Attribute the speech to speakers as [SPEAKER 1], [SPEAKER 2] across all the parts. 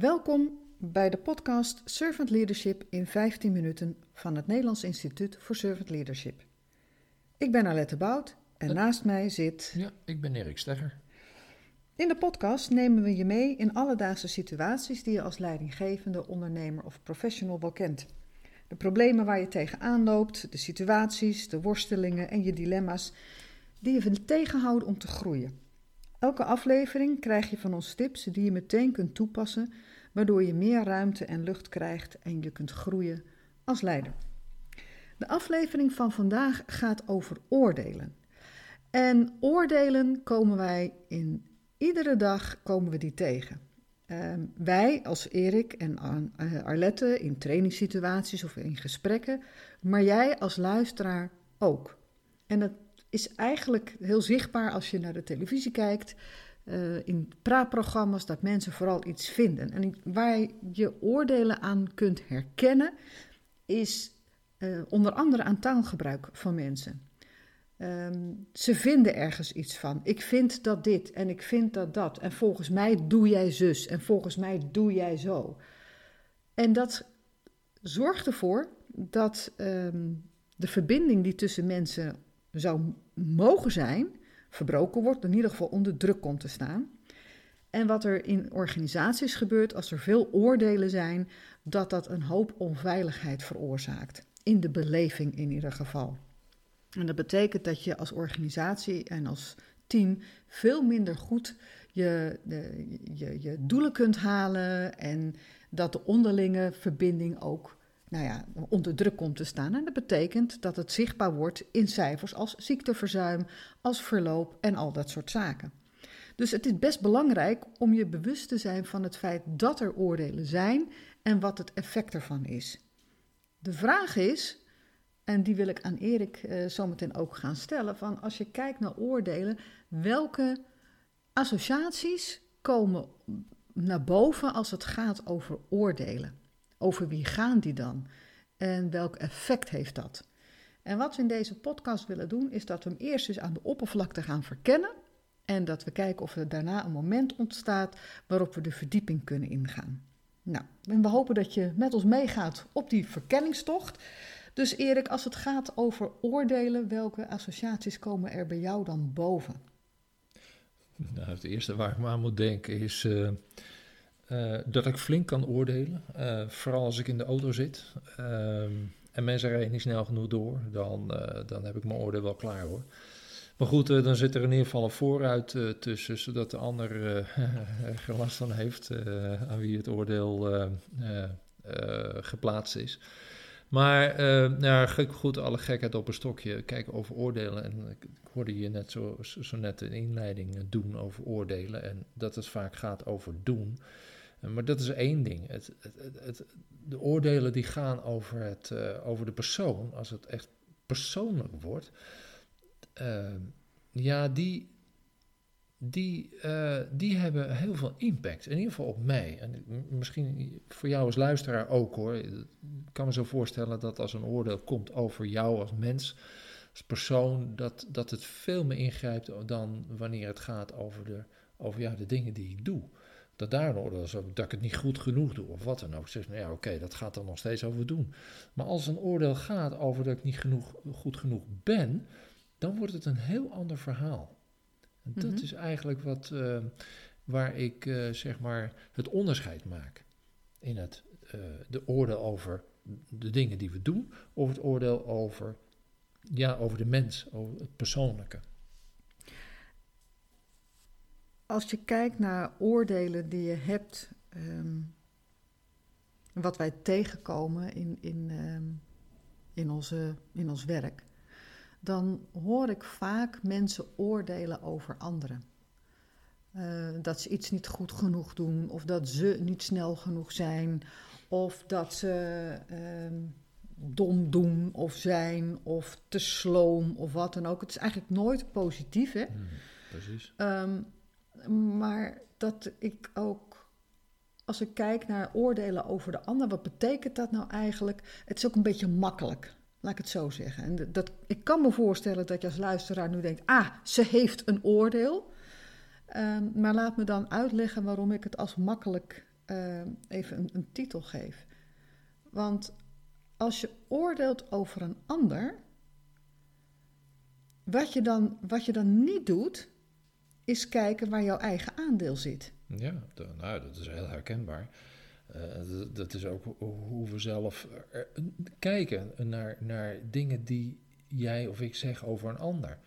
[SPEAKER 1] Welkom bij de podcast Servant Leadership in 15 minuten van het Nederlands Instituut voor Servant Leadership. Ik ben Alette Bout en naast mij zit.
[SPEAKER 2] Ja, ik ben Erik Stegger.
[SPEAKER 1] In de podcast nemen we je mee in alledaagse situaties die je als leidinggevende, ondernemer of professional wel kent. De problemen waar je tegenaan loopt, de situaties, de worstelingen en je dilemma's die je tegenhouden om te groeien. Elke aflevering krijg je van ons tips die je meteen kunt toepassen, waardoor je meer ruimte en lucht krijgt en je kunt groeien als leider. De aflevering van vandaag gaat over oordelen. En oordelen komen wij in iedere dag komen we die tegen. Ehm, wij als Erik en uh, Arlette in trainingssituaties of in gesprekken, maar jij als luisteraar ook. En dat is eigenlijk heel zichtbaar als je naar de televisie kijkt, uh, in praatprogramma's, dat mensen vooral iets vinden. En waar je oordelen aan kunt herkennen, is uh, onder andere aan taalgebruik van mensen. Um, ze vinden ergens iets van. Ik vind dat dit en ik vind dat dat. En volgens mij doe jij zus en volgens mij doe jij zo. En dat zorgt ervoor dat um, de verbinding die tussen mensen zou mogen zijn, verbroken wordt, in ieder geval onder druk komt te staan. En wat er in organisaties gebeurt als er veel oordelen zijn, dat dat een hoop onveiligheid veroorzaakt. In de beleving in ieder geval. En dat betekent dat je als organisatie en als team veel minder goed je, je, je doelen kunt halen en dat de onderlinge verbinding ook nou ja, onder druk komt te staan. En dat betekent dat het zichtbaar wordt in cijfers als ziekteverzuim, als verloop en al dat soort zaken. Dus het is best belangrijk om je bewust te zijn van het feit dat er oordelen zijn en wat het effect ervan is. De vraag is, en die wil ik aan Erik uh, zometeen ook gaan stellen, van als je kijkt naar oordelen, welke associaties komen naar boven als het gaat over oordelen? Over wie gaan die dan? En welk effect heeft dat? En wat we in deze podcast willen doen, is dat we hem eerst eens aan de oppervlakte gaan verkennen. En dat we kijken of er daarna een moment ontstaat waarop we de verdieping kunnen ingaan. Nou, en we hopen dat je met ons meegaat op die verkenningstocht. Dus Erik, als het gaat over oordelen, welke associaties komen er bij jou dan boven?
[SPEAKER 2] Nou, het eerste waar ik me aan moet denken is uh, uh, dat ik flink kan oordelen. Uh, vooral als ik in de auto zit ehm, en mensen rijden niet snel genoeg door, dan, dan heb ik mijn oordeel wel klaar hoor. Maar goed, dan zit er in ieder geval een vooruit tussen, zodat de ander er last van heeft aan wie het oordeel geplaatst is. Maar nou, goed, alle gekheid op een stokje. Kijken over oordelen. En ik, hoorde je net zo, zo net een inleiding doen over oordelen. En dat het vaak gaat over doen. Uh, maar dat is één ding. Het, het, het, de oordelen die gaan over, het, uh, over de persoon. Als het echt persoonlijk wordt. ja, die, die, die hebben heel veel impact. In ieder geval op mij. En misschien voor jou als luisteraar ook hoor. Ik kan me zo voorstellen dat als een oordeel komt over jou als mens, als persoon, dat, dat het veel meer ingrijpt dan wanneer het gaat over de, over, ja, de dingen die ik doe. Dat daar een oordeel is dat ik het niet goed genoeg doe of wat dan ook. Zeg, nou ja, oké, dat gaat er nog steeds over doen. Maar als een oordeel gaat over dat ik niet genoeg, goed genoeg ben, dan wordt het een heel ander verhaal. Dat mhm. is eigenlijk wat, uh, waar ik uh, zeg maar het onderscheid maak in het uh, de oordeel over de dingen die we doen, of het oordeel over, ja, over de mens, over het persoonlijke.
[SPEAKER 1] Als je kijkt naar oordelen die je hebt, um, wat wij tegenkomen in, in, um, in, onze, in ons werk, dan hoor ik vaak mensen oordelen over anderen. Uh, dat ze iets niet goed genoeg doen, of dat ze niet snel genoeg zijn, of dat ze uh, dom doen of zijn, of te sloom of wat dan ook. Het is eigenlijk nooit positief, hè? Hmm,
[SPEAKER 2] precies.
[SPEAKER 1] Maar dat ik ook, als ik kijk naar oordelen over de ander, wat betekent dat nou eigenlijk? Het is ook een beetje makkelijk. Laat ik het zo zeggen. En dat, ik kan me voorstellen dat je als luisteraar nu denkt: ah, ze heeft een oordeel. Um, maar laat me dan uitleggen waarom ik het als makkelijk eh, even een, een titel geef. Want als je oordeelt over een ander, wat je dan, wat je dan niet doet, is kijken waar jouw eigen aandeel zit.
[SPEAKER 2] Ja, nou, dat is heel herkenbaar. Uh, dat, is ook hoe we zelf kijken naar, naar dingen die jij of ik zeg over een ander.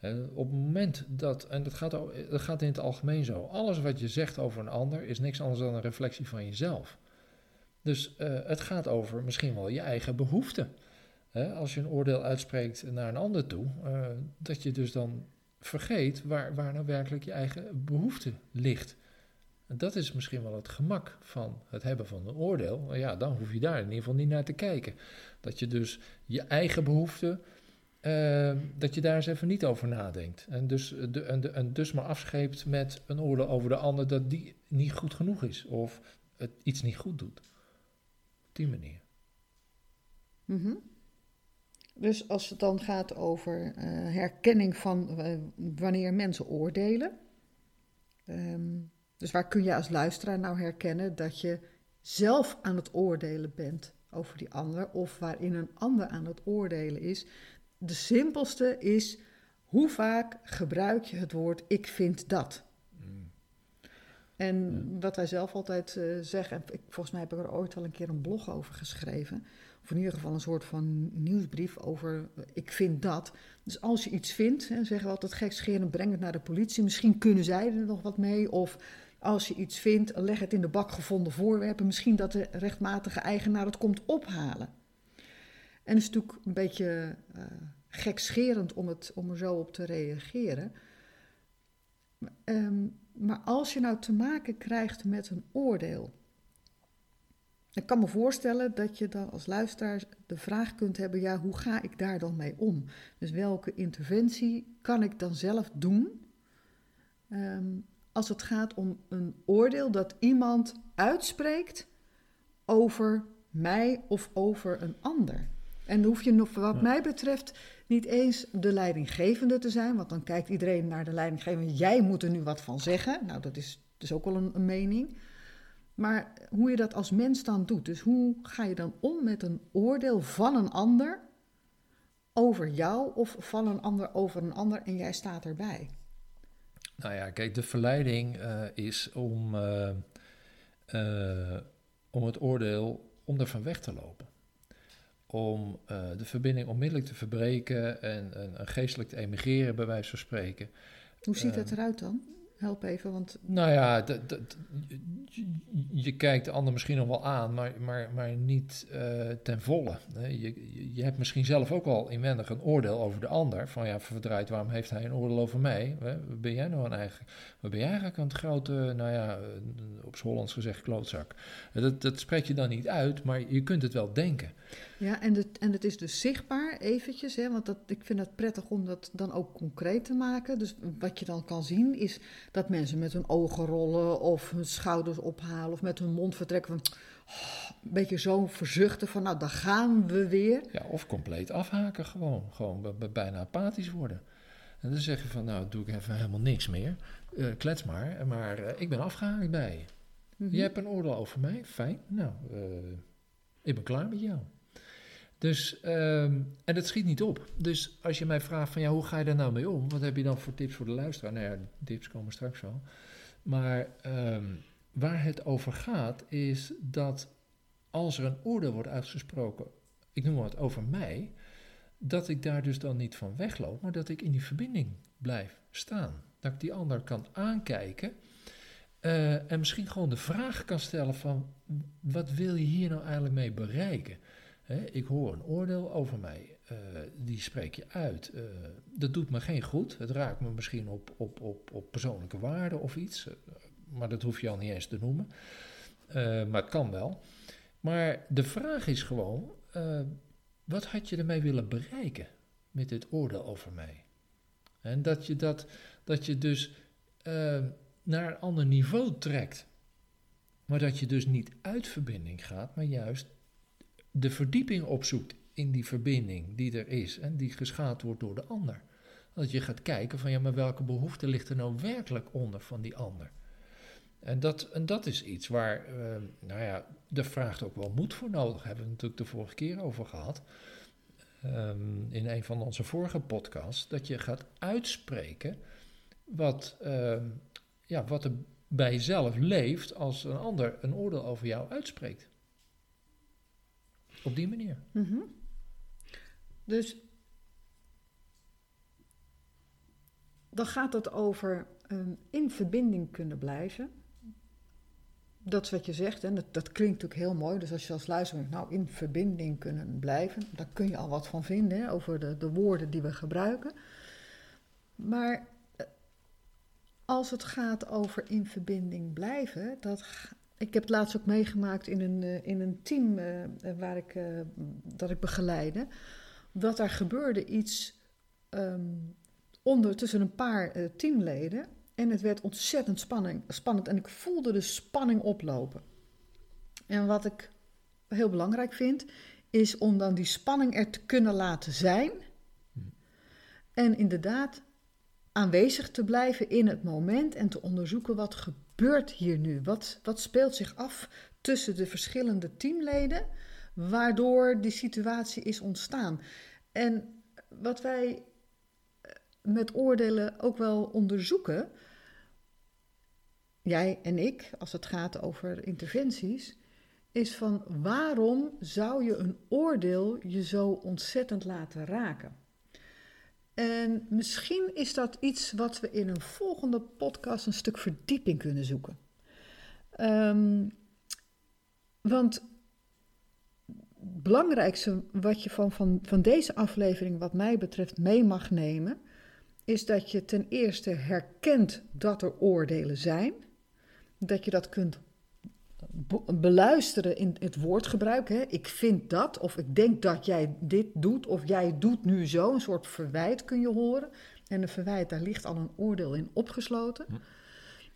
[SPEAKER 2] Uh, op het moment dat, en dat gaat, dat gaat in het algemeen zo, alles wat je zegt over een ander is niks anders dan een reflectie van jezelf. Dus uh, het gaat over misschien wel je eigen behoeften. als je een oordeel uitspreekt naar een ander toe, dat je dus dan vergeet waar, waar nou werkelijk je eigen behoefte ligt. Dat is misschien wel het gemak van het hebben van een oordeel. Ja, dan hoef je daar in ieder geval niet naar te kijken. Dat je dus je eigen behoeften, uh, dat je daar eens even niet over nadenkt. En dus, de, en, en dus maar afscheept met een oordeel over de ander dat die niet goed genoeg is. Of het iets niet goed doet. Op die manier.
[SPEAKER 1] Mm Dus als het dan gaat over uh, herkenning van uh, wanneer mensen oordelen. Um, dus waar kun je als luisteraar nou herkennen dat je zelf aan het oordelen bent over die ander of waarin een ander aan het oordelen is? De simpelste is hoe vaak gebruik je het woord ik vind dat? Mm. En wat wij zelf altijd uh, zeggen, ik, volgens mij heb ik er ooit al een keer een blog over geschreven, of in ieder geval een soort van nieuwsbrief over ik vind dat. Dus als je iets vindt, hè, zeggen we altijd gekscherend, breng het naar de politie, misschien kunnen zij er nog wat mee, of als je iets vindt, leg het in de bak gevonden voorwerpen. Misschien dat de rechtmatige eigenaar het komt ophalen. En het is natuurlijk een beetje uh, gekscherend om, het, om er zo op te reageren. Um, maar als je nou te maken krijgt met een oordeel. Ik kan me voorstellen dat je dan als luisteraar de vraag kunt hebben: ja, hoe ga ik daar dan mee om? Dus welke interventie kan ik dan zelf doen um, als het gaat om een oordeel dat iemand uitspreekt over mij of over een ander. En dan hoef je nog, wat mij betreft, niet eens de leidinggevende te zijn, want dan kijkt iedereen naar de leidinggevende. Jij moet er nu wat van zeggen. Nou, dat is dus ook wel een, een mening. Maar hoe je dat als mens dan doet, dus hoe ga je dan om met een oordeel van een ander over jou of van een ander over een ander en jij staat erbij?
[SPEAKER 2] Nou ja, kijk, de verleiding uh, is om, uh, uh, om het oordeel om ervan weg te lopen. Om de verbinding onmiddellijk te verbreken en, en, en, geestelijk te emigreren, bij wijze van spreken.
[SPEAKER 1] Hoe ziet het eruit dan? Help even, want...
[SPEAKER 2] Nou ja, je, kijkt de ander misschien nog wel aan, maar, maar, maar niet uh, ten volle. Je, je hebt misschien zelf ook wel inwendig een oordeel over de ander. Van ja, verdraaid, waarom heeft hij een oordeel over mij? Wat ben jij nou een eigen... Wat ben jij eigenlijk een grote, nou ja, op Hollands gezegd, klootzak? Dat, dat spreek je dan niet uit, maar je kunt het wel denken.
[SPEAKER 1] Ja, en het, en het is dus zichtbaar eventjes, hè, want dat, ik vind het prettig om dat dan ook concreet te maken. Dus wat je dan kan zien is dat mensen met hun ogen rollen of hun schouders ophalen of met hun mond vertrekken van... Oh, een beetje zo verzuchten van, nou, daar gaan we weer.
[SPEAKER 2] Ja, of compleet afhaken gewoon. Gewoon bijna apathisch worden. En dan zeg je van, nou, doe ik even helemaal niks meer. Uh, klets maar, maar uh, ik ben afgehaakt bij je. Mm -hmm. Je hebt een oordeel over mij, fijn. Nou, uh, ik ben klaar met jou. Dus, um, en het schiet niet op. Dus als je mij vraagt van ja, hoe ga je daar nou mee om? Wat heb je dan voor tips voor de luisteraar? Nou ja, tips komen straks wel. Maar um, waar het over gaat is dat als er een oordeel wordt uitgesproken, ik noem wat, over mij, dat ik daar dus dan niet van wegloop, maar dat ik in die verbinding blijf staan. Dat ik die ander kan aankijken uh, en misschien gewoon de vraag kan stellen van wat wil je hier nou eigenlijk mee bereiken? Ik hoor een oordeel over mij, uh, die spreek je uit. Uh, dat doet me geen goed. Het raakt me misschien op, op, op, op persoonlijke waarde of iets, uh, maar dat hoef je al niet eens te noemen. maar het kan wel. Maar de vraag is gewoon: wat had je ermee willen bereiken met dit oordeel over mij? En dat je, dat, dat je dus naar een ander niveau trekt. Maar dat je dus niet uit verbinding gaat, maar juist de verdieping opzoekt in die verbinding die er is en die geschaad wordt door de ander. Dat je gaat kijken van ja, maar welke behoefte ligt er nou werkelijk onder van die ander? En dat, en dat is iets waar, uh, nou ja, de vraagt ook wel moed voor nodig. Hebben we natuurlijk de vorige keer over gehad. Um, in een van onze vorige podcasts. Dat je gaat uitspreken wat, uh, ja, wat er bij jezelf leeft als een ander een oordeel over jou uitspreekt. Op die manier.
[SPEAKER 1] -hmm. Dus dan gaat het over in verbinding kunnen blijven. Dat is wat je zegt, en dat, dat, klinkt natuurlijk heel mooi. Dus als je als luisteraar, nou, in verbinding kunnen blijven, daar kun je al wat van vinden, over de, de woorden die we gebruiken. Maar eh, als het gaat over in verbinding blijven, dat, ik heb het laatst ook meegemaakt in een, uh, in een team uh, waar ik, uh, dat ik begeleide, dat er gebeurde iets um, onder tussen een paar teamleden. En het werd ontzettend spanning, spannend en ik voelde de spanning oplopen. En wat ik heel belangrijk vind, is om dan die spanning er te kunnen laten zijn. En inderdaad aanwezig te blijven in het moment en te onderzoeken wat gebeurt hier nu. Wat, wat speelt zich af tussen de verschillende teamleden, waardoor die situatie is ontstaan. En wat wij met oordelen ook wel onderzoeken, jij en ik, als het gaat over interventies, is van waarom zou je een oordeel je zo ontzettend laten raken? En misschien is dat iets wat we in een volgende podcast een stuk verdieping kunnen zoeken. Um, want het belangrijkste wat je van, van, van deze aflevering, wat mij betreft, mee mag nemen, is dat je ten eerste herkent dat er oordelen zijn dat je dat kunt beluisteren in het woordgebruik. Hè? Ik vind dat, of ik denk dat jij dit doet, of jij doet nu zo. Een soort verwijt kun je horen. En een verwijt, daar ligt al een oordeel in opgesloten.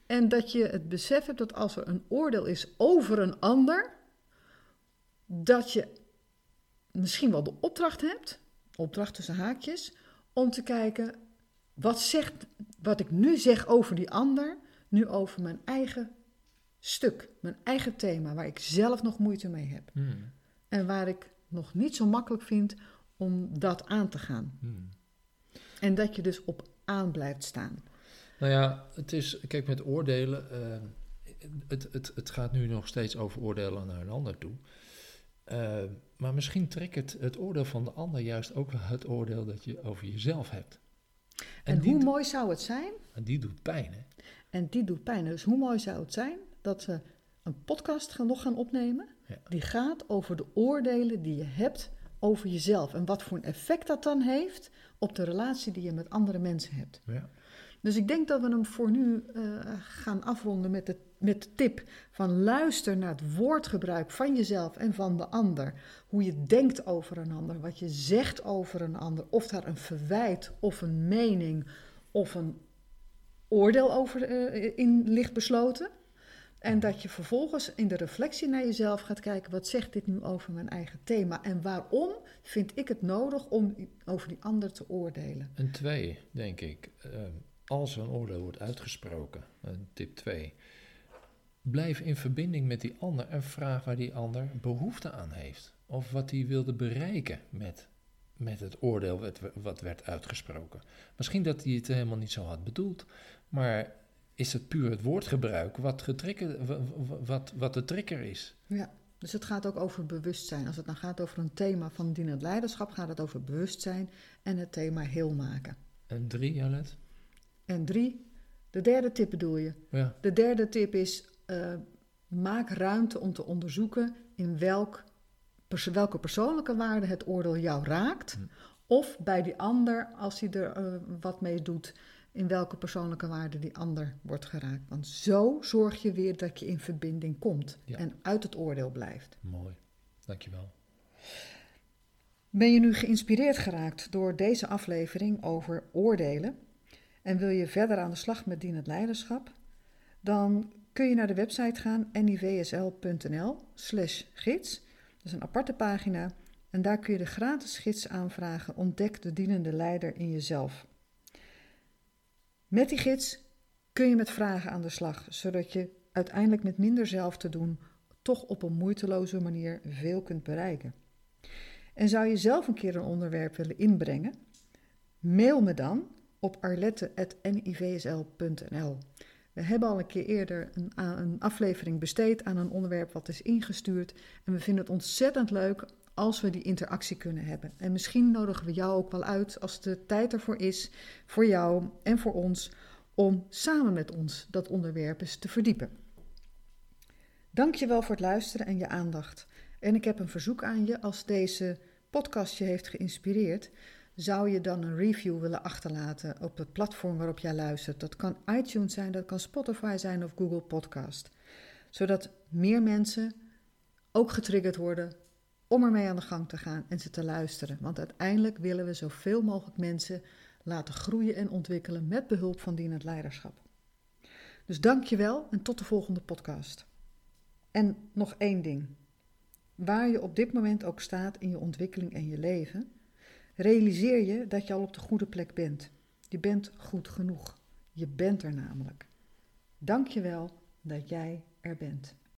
[SPEAKER 1] En dat je het besef hebt dat als er een oordeel is over een ander, dat je misschien wel de opdracht hebt, opdracht tussen haakjes, om te kijken, wat zegt wat ik nu zeg over die ander, nu over mijn eigen stuk, mijn eigen thema, waar ik zelf nog moeite mee heb.
[SPEAKER 2] Hmm.
[SPEAKER 1] En waar ik nog niet zo makkelijk vind om dat aan te gaan.
[SPEAKER 2] Hmm.
[SPEAKER 1] En dat je dus op aan blijft staan.
[SPEAKER 2] Nou ja, het is, kijk, met oordelen, uh, het, het, het gaat nu nog steeds over oordelen naar een ander toe. Uh, maar misschien trekt het, het oordeel van de ander juist ook het oordeel dat je over jezelf hebt.
[SPEAKER 1] En, en hoe mooi zou het zijn?
[SPEAKER 2] En die doet pijn, hè?
[SPEAKER 1] En die doet pijn. Dus hoe mooi zou het zijn dat we een podcast gaan, nog gaan opnemen.
[SPEAKER 2] Ja.
[SPEAKER 1] Die gaat over de oordelen die je hebt over jezelf. En wat voor een effect dat dan heeft op de relatie die je met andere mensen hebt.
[SPEAKER 2] Ja.
[SPEAKER 1] Dus ik denk dat we hem voor nu uh, gaan afronden met de, met de tip van luister naar het woordgebruik van jezelf en van de ander. Hoe je denkt over een ander, wat je zegt over een ander. Of daar een verwijt of een mening of een oordeel over uh, in ligt besloten. En dat je vervolgens in de reflectie naar jezelf gaat kijken: wat zegt dit nu over mijn eigen thema? En waarom vind ik het nodig om over die ander te oordelen?
[SPEAKER 2] En twee, denk ik, uh, als een oordeel wordt uitgesproken, tip 2, blijf in verbinding met die ander en vraag waar die ander behoefte aan heeft. Of wat hij wilde bereiken met, met het oordeel wat, wat werd uitgesproken. Misschien dat hij het helemaal niet zo had bedoeld, maar is het puur het woordgebruik wat, wat, wat de trigger is.
[SPEAKER 1] Ja, dus het gaat ook over bewustzijn. Als het dan gaat over een thema van dienend leiderschap, gaat het over bewustzijn en het thema heel maken.
[SPEAKER 2] En drie, Jalet?
[SPEAKER 1] En drie, de derde tip bedoel je?
[SPEAKER 2] Ja.
[SPEAKER 1] De derde tip is, uh, maak ruimte om te onderzoeken in welk, pers welke persoonlijke waarde het oordeel jou raakt. Hm. Of bij die ander, als hij er uh, wat mee doet, in welke persoonlijke waarde die ander wordt geraakt. Want zo zorg je weer dat je in verbinding komt
[SPEAKER 2] Ja.
[SPEAKER 1] en uit het oordeel blijft.
[SPEAKER 2] Mooi, dankjewel.
[SPEAKER 1] Ben je nu geïnspireerd geraakt door deze aflevering over oordelen en wil je verder aan de slag met dienend leiderschap? Dan kun je naar de website gaan nivsl.nl slash gids. Dat is een aparte pagina en daar kun je de gratis gids aanvragen Ontdek de dienende leider in jezelf. Met die gids kun je met vragen aan de slag, zodat je uiteindelijk met minder zelf te doen toch op een moeiteloze manier veel kunt bereiken. En zou je zelf een keer een onderwerp willen inbrengen? Mail me dan op arlette.nivsl.nl. We hebben al een keer eerder een, een, aflevering besteed aan een onderwerp wat is ingestuurd. En we vinden het ontzettend leuk als we die interactie kunnen hebben. En misschien nodigen we jou ook wel uit als de tijd ervoor is, voor jou en voor ons, om samen met ons dat onderwerp eens te verdiepen. Dank je wel voor het luisteren en je aandacht. En ik heb een verzoek aan je als deze podcast je heeft geïnspireerd zou je dan een review willen achterlaten op het platform waarop jij luistert. Dat kan iTunes zijn, dat kan Spotify zijn of Google Podcast. Zodat meer mensen ook getriggerd worden om ermee aan de gang te gaan en ze te luisteren. Want uiteindelijk willen we zoveel mogelijk mensen laten groeien en ontwikkelen met behulp van dienend leiderschap. Dus dank je wel en tot de volgende podcast. En nog één ding. Waar je op dit moment ook staat in je ontwikkeling en je leven, realiseer je dat je al op de goede plek bent. Je bent goed genoeg. Je bent er namelijk. Dank je wel dat jij er bent.